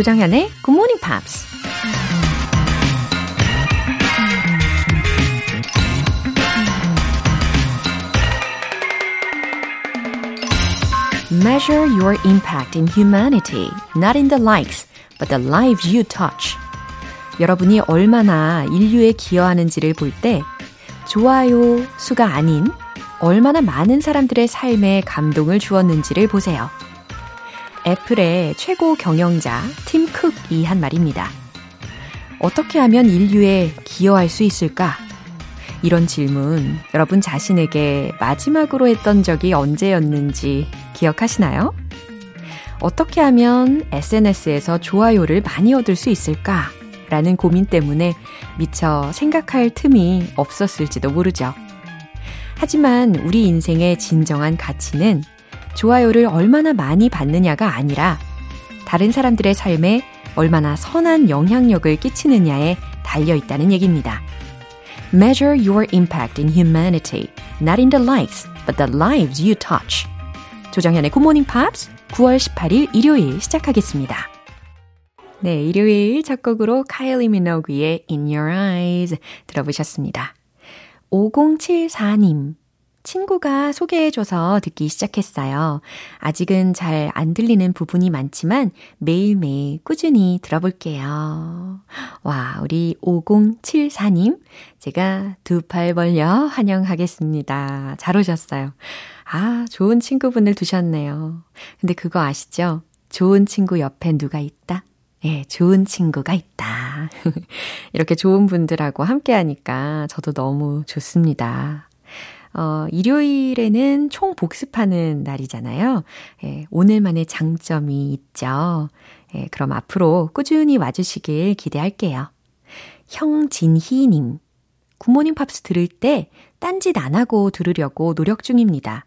조정현의 Good Morning Pops. Measure your impact in humanity, not in the likes, but the lives you touch. 여러분이 얼마나 인류에 기여하는지를 볼 때, 좋아요 수가 아닌 얼마나 많은 사람들의 삶에 감동을 주었는지를 보세요. 애플의 최고 경영자 팀 쿡이 한 말입니다. 어떻게 하면 인류에 기여할 수 있을까? 이런 질문 여러분 자신에게 마지막으로 했던 적이 언제였는지 기억하시나요? 어떻게 하면 SNS에서 좋아요를 많이 얻을 수 있을까? 라는 고민 때문에 미처 생각할 틈이 없었을지도 모르죠. 하지만 우리 인생의 진정한 가치는 좋아요를 얼마나 많이 받느냐가 아니라 다른 사람들의 삶에 얼마나 선한 영향력을 끼치느냐에 달려 있다는 얘기입니다. Measure your impact in humanity, not in the likes, but the lives you touch. 조정현의 Good Morning Pops 9월 18일 일요일 시작하겠습니다. 네, 일요일 첫 곡으로 카일리 미노그의 In Your Eyes 들어보셨습니다. 5074님. 친구가 소개해줘서 듣기 시작했어요. 아직은 잘 안 들리는 부분이 많지만 매일매일 꾸준히 들어볼게요. 와, 우리 5074님. 제가 두 팔 벌려 환영하겠습니다. 잘 오셨어요. 아, 좋은 친구분을 두셨네요. 근데 그거 아시죠? 좋은 친구 옆에 누가 있다? 예, 좋은 친구가 있다. 이렇게 좋은 분들하고 함께 하니까 저도 너무 좋습니다. 어, 일요일에는 총 복습하는 날이잖아요. 예, 오늘만의 장점이 있죠. 예, 그럼 앞으로 꾸준히 와주시길 기대할게요. 형진희님. 굿모닝 팝스 들을 때 딴짓 안 하고 들으려고 노력 중입니다.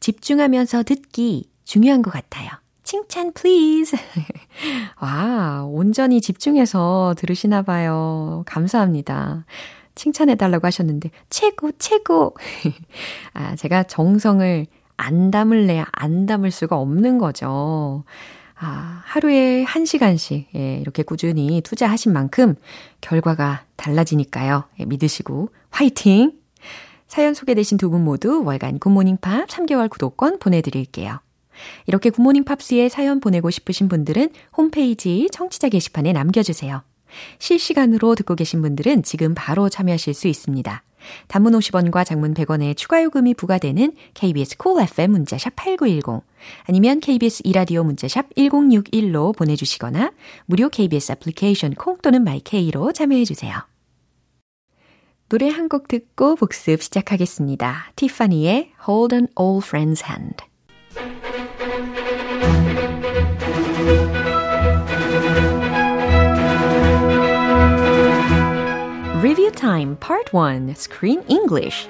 집중하면서 듣기 중요한 것 같아요. 칭찬 please. 와, 온전히 집중해서 들으시나 봐요. 감사합니다. 칭찬해달라고 하셨는데, 최고, 최고! 아, 제가 정성을 안 담을래, 안 담을 수가 없는 거죠. 아, 하루에 한 시간씩, 예, 이렇게 꾸준히 투자하신 만큼 결과가 달라지니까요. 예, 믿으시고, 화이팅! 사연 소개되신 두 분 모두 월간 굿모닝 팝 3개월 구독권 보내드릴게요. 이렇게 굿모닝 팝스에 사연 보내고 싶으신 분들은 홈페이지 청취자 게시판에 남겨주세요. 실시간으로 듣고 계신 분들은 지금 바로 참여하실 수 있습니다. 단문 50원과 장문 100원의 추가 요금이 부과되는 KBS 콜 cool FM 문자샵 8910 아니면 KBS 이라디오 문자샵 1061로 보내주시거나 무료 KBS 애플리케이션 콩 또는 마이케이로 참여해주세요. 노래 한 곡 듣고 복습 시작하겠습니다. 티파니의 Hold an Old Friend's Hand Time Part 1 Screen English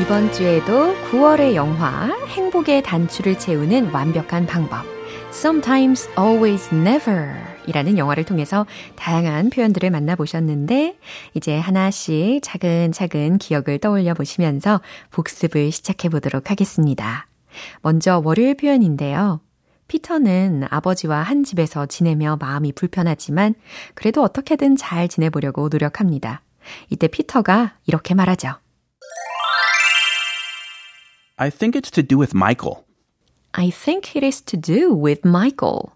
이번 주에도 9월의 영화 행복의 단추를 채우는 완벽한 방법 Sometimes, Always, Never 이라는 영화를 통해서 다양한 표현들을 만나보셨는데, 이제 하나씩 차근차근 기억을 떠올려 보시면서 복습을 시작해 보도록 하겠습니다. 먼저 월요일 표현인데요. 피터는 아버지와 한 집에서 지내며 마음이 불편하지만, 그래도 어떻게든 잘 지내보려고 노력합니다. 이때 피터가 이렇게 말하죠. I think it's to do with Michael. I think it is to do with Michael.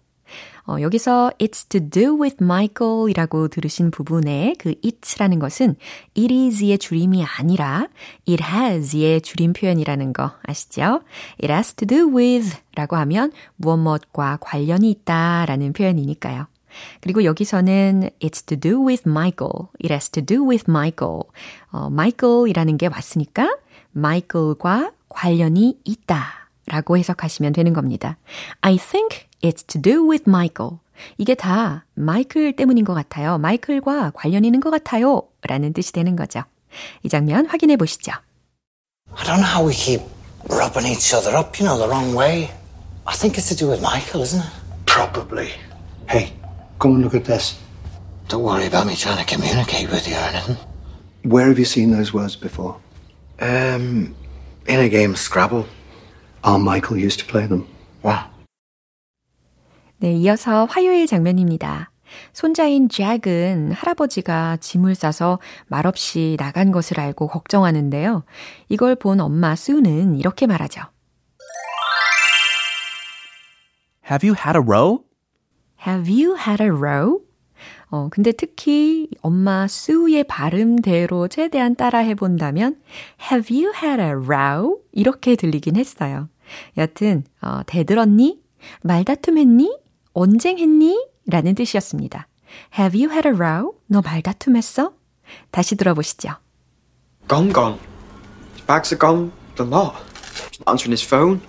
어, 여기서 it's to do with Michael 이라고 들으신 부분에 그 it라는 것은 it is의 줄임이 아니라 it has의 줄임 표현이라는 거 아시죠? It has to do with 라고 하면 무엇 무엇과 관련이 있다 라는 표현이니까요. 그리고 여기서는 it's to do with Michael. It has to do with Michael. 어, Michael이라는 게 왔으니까 Michael과 관련이 있다. 라고 해석하시면 되는 겁니다. I think it's to do with Michael. 이게 다 마이클 때문인 것 같아요. 마이클과 관련 있는 것 같아요. 라는 뜻이 되는 거죠. 이 장면 확인해 보시죠. I don't know how we keep rubbing each other up, you know, the wrong way. I think it's to do with Michael, isn't it? Probably. Hey, come and look at this. Don't worry about me trying to communicate with you or anything. Where have you seen those words before? Um, in a game of Scrabble. Our Michael used to play them. What? 네, 이어서 화요일 장면입니다. 손자인 잭은 할아버지가 짐을 싸서 말없이 나간 것을 알고 걱정하는데요. 이걸 본 엄마 수는 이렇게 말하죠. Have you had a row? Have you had a row? 어, 근데 특히 엄마 수의 발음대로 최대한 따라 해 본다면 Have you had a row? 이렇게 들리긴 했어요. 여튼 어, 대들었니? 말다툼했니? 언쟁했니? 라는 뜻이었습니다. Have you had a row? 너 말다툼했어? 다시 들어보시죠. Gone, gone. His bags are gone, the lot. He's not answering his phone.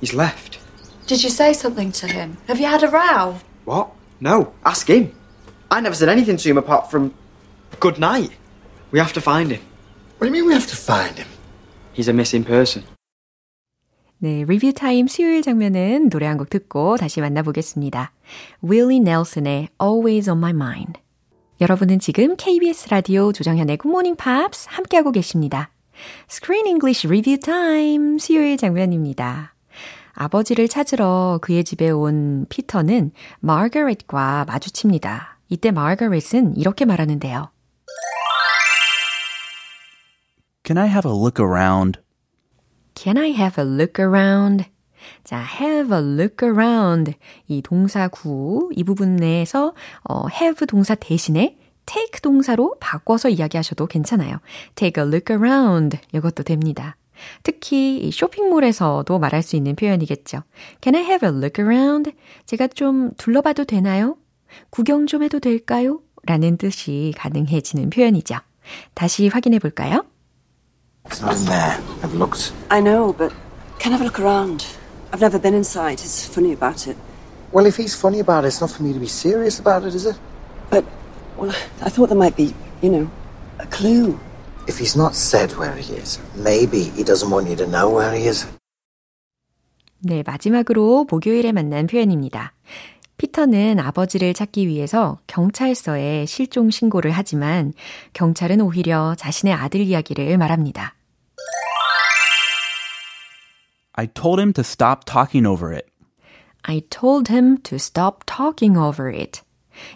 He's left. Did you say something to him? Have you had a row? What? No, ask him. I never said anything to him apart from good night. We have to find him. What do you mean we have to find him? He's a missing person. 네, 리뷰 타임 수요일 장면은 노래 한 곡 듣고 다시 만나보겠습니다. Willie Nelson의 Always on My Mind. 여러분은 지금 KBS 라디오 조정현의 Good Morning Pops 함께하고 계십니다. Screen English Review Time 수요일 장면입니다. 아버지를 찾으러 그의 집에 온 피터는 마거렛과 마주칩니다. 이때 마거렛은 이렇게 말하는데요. Can I have a look around? Can I have a look around? 자, have a look around. 이 동사 구, 이 부분에서 어, have 동사 대신에 take 동사로 바꿔서 이야기하셔도 괜찮아요. take a look around. 이것도 됩니다. 특히 이 쇼핑몰에서도 말할 수 있는 표현이겠죠. Can I have a look around? 제가 좀 둘러봐도 되나요? 구경 좀 해도 될까요? 라는 뜻이 가능해지는 표현이죠. 다시 확인해 볼까요? It's not in there. I've looked. I know, but can I have a look around? I've never been inside. He's funny about it. Well, if he's funny about it, it's not for me to be serious about it, is it? But, well, I thought there might be, you know, a clue. If he's not said where he is, maybe he doesn't want you to know where he is. 네, 마지막으로 목요일에 만난 표현입니다. 피터는 아버지를 찾기 위해서 경찰서에 실종 신고를 하지만 경찰은 오히려 자신의 아들 이야기를 말합니다. I told him to stop talking over it. I told him to stop talking over it.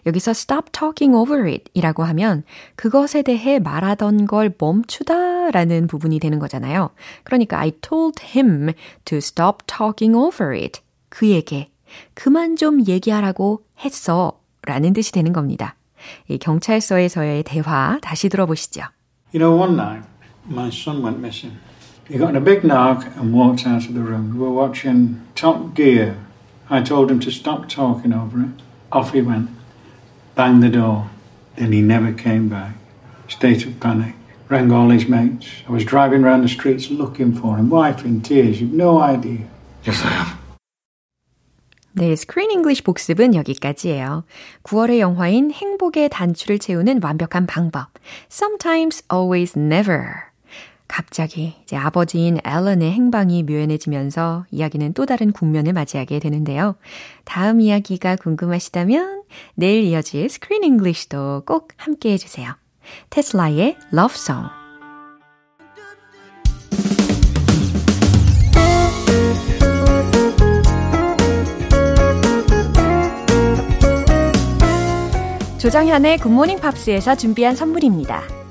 여기서 stop talking over it 이라고 하면 그것에 대해 말하던 걸 멈추다 라는 부분이 되는 거잖아요. 그러니까 I told him to stop talking over it. 그에게 그만 좀 얘기하라고 했어 라는 뜻이 되는 겁니다. 이 경찰서에서의 대화 다시 들어보시죠. You know, one night, my son went missing. He got in a big knock and walked out of the room. We were watching Top Gear. I told him to stop talking over it. Off he went. Banged the door. Then he never came back. State of panic. Rang all his mates. I was driving around the streets looking for him. Wife in tears. You've no idea. Yes, I am. 네, 스크린 잉글리시 복습은 여기까지예요. 9월의 영화인 행복의 단추를 채우는 완벽한 방법. Sometimes, always, never. 갑자기 이제 아버지인 앨런의 행방이 묘연해지면서 이야기는 또 다른 국면을 맞이하게 되는데요. 다음 이야기가 궁금하시다면 내일 이어질 Screen English도 꼭 함께 해주세요. 테슬라의 Love Song. 조정현의 굿모닝 팝스에서 준비한 선물입니다.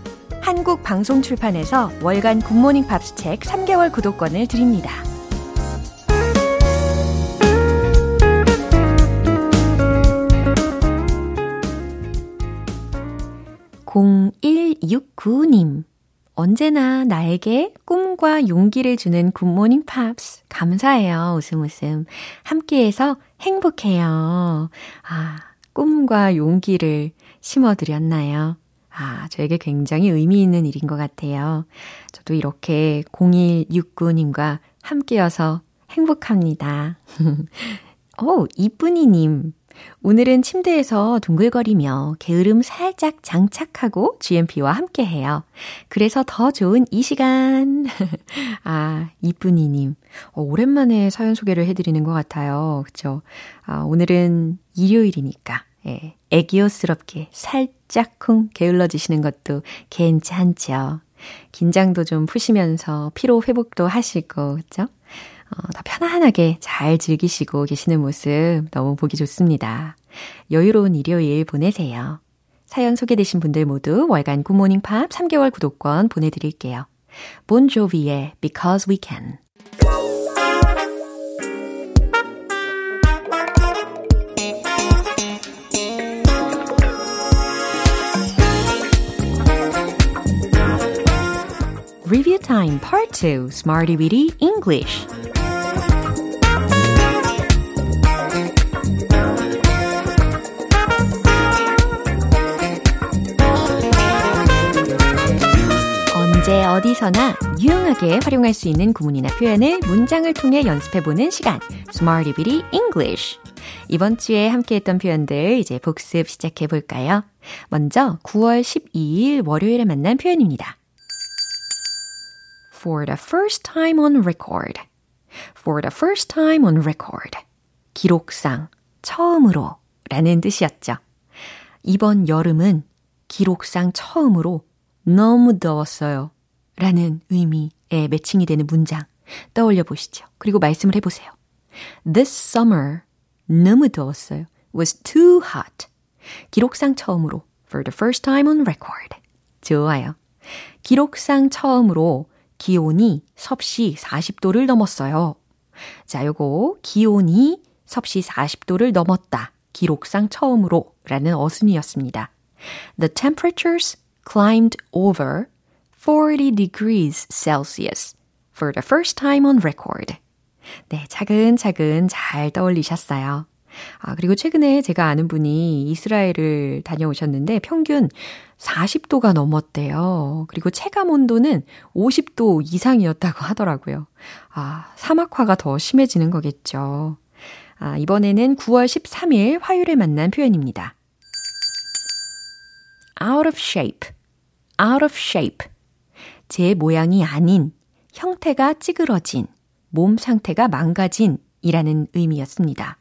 한국 방송 출판에서 월간 굿모닝 팝스 책 3개월 구독권을 드립니다. (0169님) 언제나 나에게 꿈과 용기를 주는 굿모닝 팝스. 감사해요. 웃음 웃음. 함께해서 행복해요. 아, 꿈과 용기를 심어드렸나요? 아, 저에게 굉장히 의미 있는 일인 것 같아요. 저도 이렇게 0169님과 함께여서 행복합니다. 오, 이쁜이님. 오늘은 침대에서 둥글거리며 게으름 살짝 장착하고 GMP와 함께 해요. 그래서 더 좋은 이 시간. 아, 이쁜이님. 어, 오랜만에 사연 소개를 해드리는 것 같아요. 그쵸? 아, 오늘은 일요일이니까, 예, 애기요스럽게 살짝 쿵 게을러지시는 것도 괜찮죠. 긴장도 좀 푸시면서 피로 회복도 하시고, 그쵸? 어, 더 편안하게 잘 즐기시고 계시는 모습 너무 보기 좋습니다. 여유로운 일요일 보내세요. 사연 소개되신 분들 모두 월간 굿모닝 팝 3개월 구독권 보내드릴게요. 본조비의 Because We Can Time Part 2 Smarty Weedy English 언제 어디서나 유용하게 활용할 수 있는 구문이나 표현을 문장을 통해 연습해보는 시간 Smarty Weedy English 이번 주에 함께했던 표현들 이제 복습 시작해볼까요? 먼저 9월 12일 월요일에 만난 표현입니다. For the first time on record. For the first time on record. 기록상, 처음으로 라는 뜻이었죠. 이번 여름은 기록상 처음으로 너무 더웠어요. 라는 의미에 매칭이 되는 문장 떠올려 보시죠. 그리고 말씀을 해보세요. This summer 너무 더웠어요. was too hot. 기록상 처음으로 for the first time on record. 좋아요. 기록상 처음으로 기온이 섭씨 40도를 넘었어요. 자, 요거 기온이 섭씨 40도를 넘었다. 기록상 처음으로 라는 어순이었습니다. The temperatures climbed over 40 degrees Celsius for the first time on record. 네, 차근차근 잘 떠올리셨어요. 아, 그리고 최근에 제가 아는 분이 이스라엘을 다녀오셨는데 평균 40도가 넘었대요. 그리고 체감 온도는 50도 이상이었다고 하더라고요. 아, 사막화가 더 심해지는 거겠죠. 아, 이번에는 9월 13일 화요일에 만난 표현입니다. out of shape, out of shape. 제 모양이 아닌, 형태가 찌그러진, 몸 상태가 망가진 이라는 의미였습니다.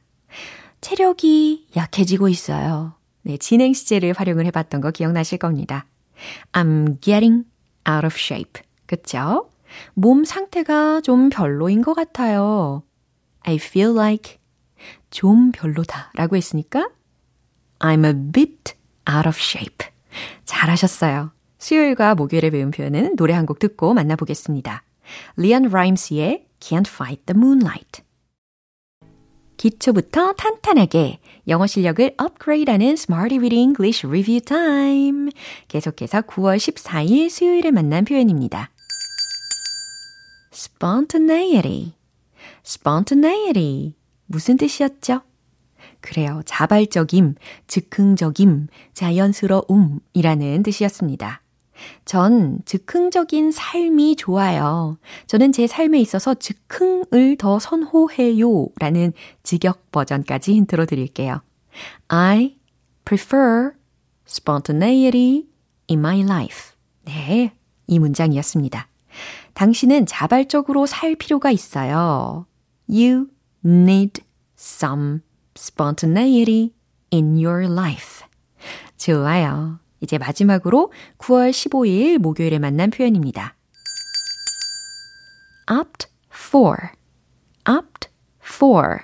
체력이 약해지고 있어요. 네, 진행 시제를 활용을 해봤던 거 기억나실 겁니다. I'm getting out of shape. 그쵸? 몸 상태가 좀 별로인 것 같아요. I feel like 좀 별로다 라고 했으니까 I'm a bit out of shape. 잘하셨어요. 수요일과 목요일에 배운 표현은 노래 한 곡 듣고 만나보겠습니다. 리안 라임스의 Can't Fight the Moonlight. 기초부터 탄탄하게 영어 실력을 업그레이드하는 Smarty with English Review Time. 계속해서 9월 14일 수요일에 만난 표현입니다. spontaneity. spontaneity. 무슨 뜻이었죠? 그래요. 자발적임, 즉흥적임, 자연스러움이라는 뜻이었습니다. 전 즉흥적인 삶이 좋아요. 저는 제 삶에 있어서 즉흥을 더 선호해요. 라는 직역 버전까지 힌트로 드릴게요. I prefer spontaneity in my life. 네, 이 문장이었습니다. 당신은 자발적으로 살 필요가 있어요. You need some spontaneity in your life. 좋아요. 이제 마지막으로 9월 15일 목요일에 만난 표현입니다. opt for, opt for,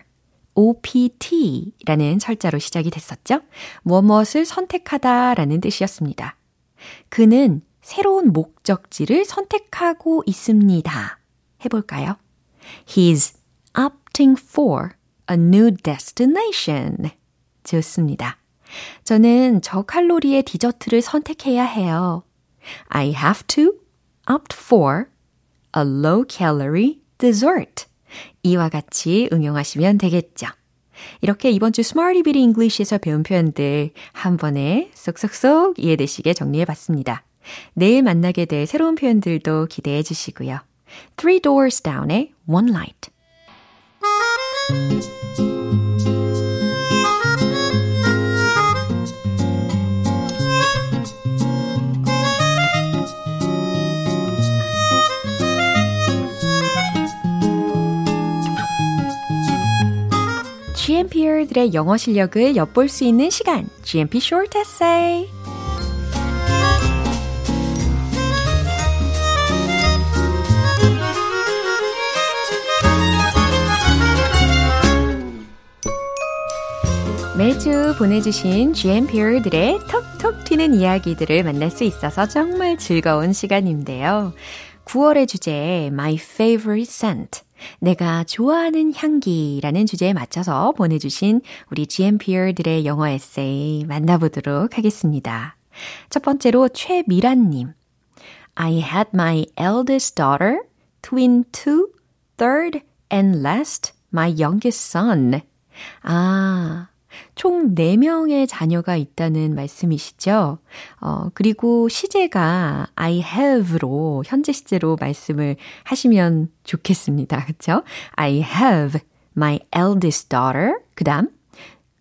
OPT라는 철자로 시작이 됐었죠. 무엇무엇을 선택하다 라는 뜻이었습니다. 그는 새로운 목적지를 선택하고 있습니다. 해볼까요? He's opting for a new destination. 좋습니다. 저는 저칼로리의 디저트를 선택해야 해요. I have to opt for a low calorie dessert. 이와 같이 응용하시면 되겠죠. 이렇게 이번 주 Smarty Bitty English에서 배운 표현들 한 번에 쏙쏙쏙 이해되시게 정리해 봤습니다. 내일 만나게 될 새로운 표현들도 기대해 주시고요. Three Doors Down의 One Light. GMPR들의 영어 실력을 엿볼 수 있는 시간, GMP Short Essay. 매주 보내주신 GMPR들의 톡톡 튀는 이야기들을 만날 수 있어서 정말 즐거운 시간인데요. 9월의 주제, My Favorite Scent. 내가 좋아하는 향기라는 주제에 맞춰서 보내주신 우리 GMPR들의 영어 에세이 만나보도록 하겠습니다. 첫 번째로 최미란님. I had my eldest daughter, twin two, third and last, my youngest son. 아, 총 4명의 자녀가 있다는 말씀이시죠? 어, 그리고 시제가 I have로 현재 시제로 말씀을 하시면 좋겠습니다. 그쵸? I have my eldest daughter. 그 다음,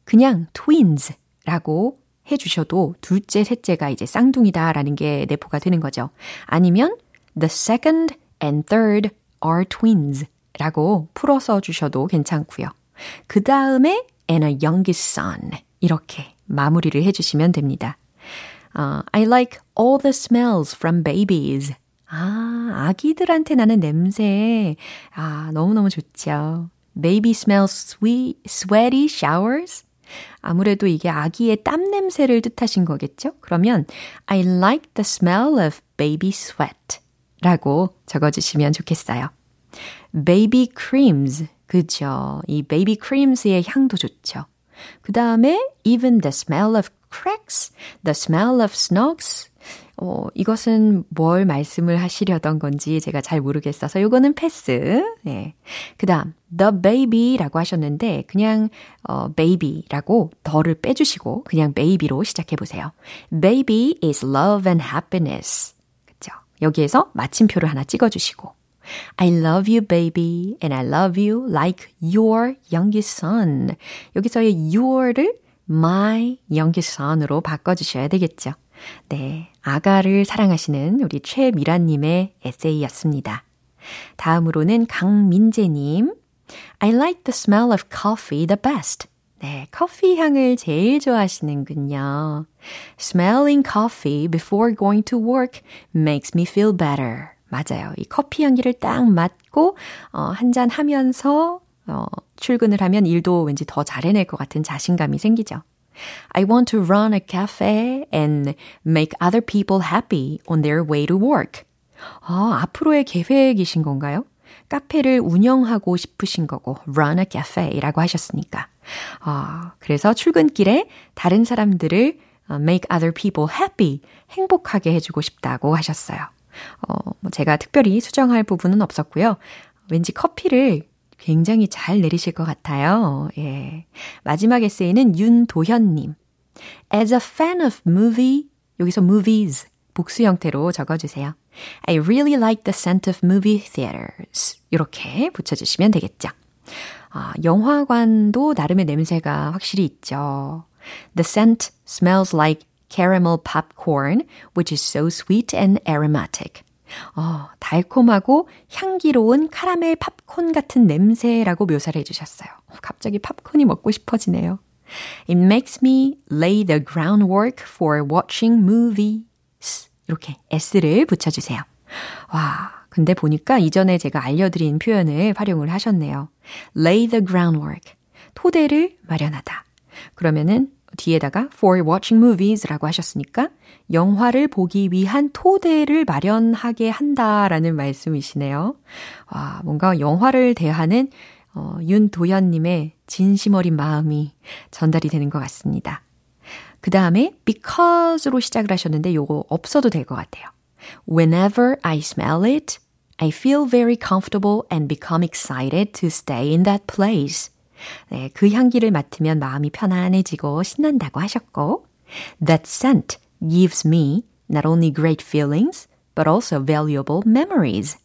그냥 twins라고 해주셔도 둘째, 셋째가 이제 쌍둥이다라는 게 내포가 되는 거죠. 아니면 the second and third are twins 라고 풀어서 주셔도 괜찮고요. 그 다음에 and a youngest son. 이렇게 마무리를 해주시면 됩니다. Uh, I like all the smells from babies. 아, 아기들한테 나는 냄새. 아, 너무너무 좋죠. Baby smells sweet, sweaty showers. 아무래도 이게 아기의 땀 냄새를 뜻하신 거겠죠? 그러면 I like the smell of baby sweat 라고 적어주시면 좋겠어요. Baby creams. 그죠. 이 baby creams의 향도 좋죠. 그 다음에 even the smell of cracks, the smell of snogs. 어, 이것은 뭘 말씀을 하시려던 건지 제가 잘 모르겠어서 요거는 패스. 네. 그 다음, the baby라고 하셨는데, 그냥, 어, baby라고 the를 빼주시고, 그냥 baby로 시작해보세요. baby is love and happiness. 그죠. 여기에서 마침표를 하나 찍어주시고, I love you, baby, and I love you like your youngest son. 여기서의 your를 my youngest son으로 바꿔주셔야 되겠죠. 네. 아가를 사랑하시는 우리 최미라님의 에세이였습니다. 다음으로는 강민재님. I like the smell of coffee the best. 네, 커피 향을 제일 좋아하시는군요. Smelling coffee before going to work makes me feel better. 맞아요. 이 커피 향기를 딱 맡고 어, 한 잔 하면서 어, 출근을 하면 일도 왠지 더 잘해낼 것 같은 자신감이 생기죠. I want to run a cafe and make other people happy on their way to work. 아, 앞으로의 계획이신 건가요? 카페를 운영하고 싶으신 거고, run a cafe라고 하셨으니까. 아, 그래서 출근길에 다른 사람들을 make other people happy, 행복하게 해주고 싶다고 하셨어요. 어, 뭐 제가 특별히 수정할 부분은 없었고요. 왠지 커피를 굉장히 잘 내리실 것 같아요. 예. 마지막 에세이는 윤도현님. As a fan of movie, 여기서 movies, 복수 형태로 적어주세요. I really like the scent of movie theaters. 이렇게 붙여주시면 되겠죠. 아, 영화관도 나름의 냄새가 확실히 있죠. The scent smells like caramel popcorn, which is so sweet and aromatic. 어, 달콤하고 향기로운 카라멜 팝콘 같은 냄새라고 묘사를 해주셨어요. 갑자기 팝콘이 먹고 싶어지네요. It makes me lay the groundwork for watching movies. 이렇게 s를 붙여주세요. 와, 근데 보니까 이전에 제가 알려드린 표현을 활용을 하셨네요. lay the groundwork. 토대를 마련하다. 그러면은 뒤에다가 for watching movies라고 하셨으니까 영화를 보기 위한 토대를 마련하게 한다라는 말씀이시네요. 와, 뭔가 영화를 대하는 어, 윤도현님의 진심 어린 마음이 전달이 되는 것 같습니다. 그 다음에 because로 시작을 하셨는데 요거 없어도 될 것 같아요. Whenever I smell it, I feel very comfortable and become excited to stay in that place. 네, 그 향기를 맡으면 마음이 편안해지고 신난다고 하셨고, That scent gives me not only great feelings, but also valuable memories.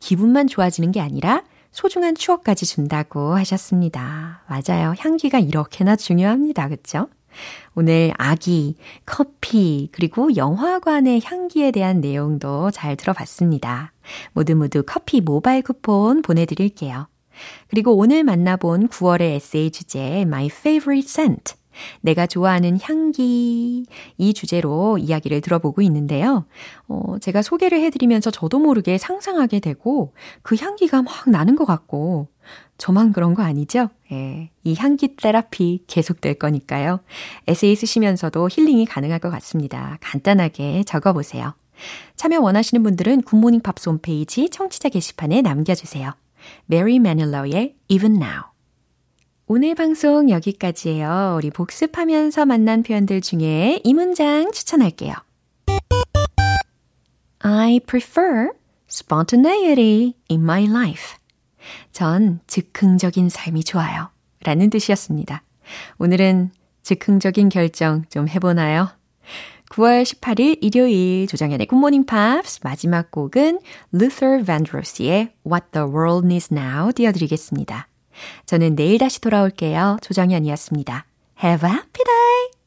기분만 좋아지는 게 아니라 소중한 추억까지 준다고 하셨습니다. 맞아요. 향기가 이렇게나 중요합니다. 그쵸? 오늘 아기, 커피, 그리고 영화관의 향기에 대한 내용도 잘 들어봤습니다. 모두 모두 커피 모바일 쿠폰 보내드릴게요. 그리고 오늘 만나본 9월의 에세이 주제 My Favorite Scent 내가 좋아하는 향기 이 주제로 이야기를 들어보고 있는데요. 어, 제가 소개를 해드리면서 저도 모르게 상상하게 되고 그 향기가 막 나는 것 같고 저만 그런 거 아니죠? 예, 이 향기 테라피 계속될 거니까요. 에세이 쓰시면서도 힐링이 가능할 것 같습니다. 간단하게 적어보세요. 참여 원하시는 분들은 굿모닝 팝스 홈페이지 청취자 게시판에 남겨주세요. Barry Manilow의 Even Now 오늘 방송 여기까지예요. 우리 복습하면서 만난 표현들 중에 이 문장 추천할게요. I prefer spontaneity in my life. 전 즉흥적인 삶이 좋아요. 라는 뜻이었습니다. 오늘은 즉흥적인 결정 좀 해보나요? 9월 18일 일요일 조정현의 굿모닝 팝스 마지막 곡은 Luther Vandross의 What the World Needs Now 띄워드리겠습니다. 저는 내일 다시 돌아올게요. 조정현이었습니다. Have a happy day!